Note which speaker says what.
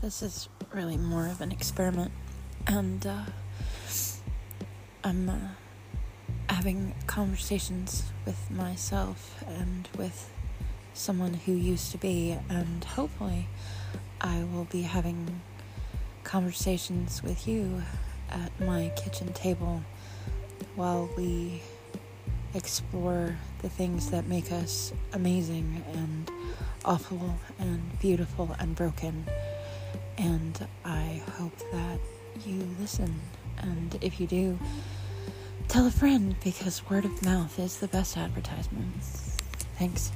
Speaker 1: this is really more of an experiment, and uh, I'm uh, having conversations with myself and with someone who used to be, and hopefully, I will be having conversations with you at my kitchen table while we explore the things that make us amazing and awful and beautiful and broken. And I hope that you listen. And if you do, tell a friend because word of mouth is the best advertisement. Thanks.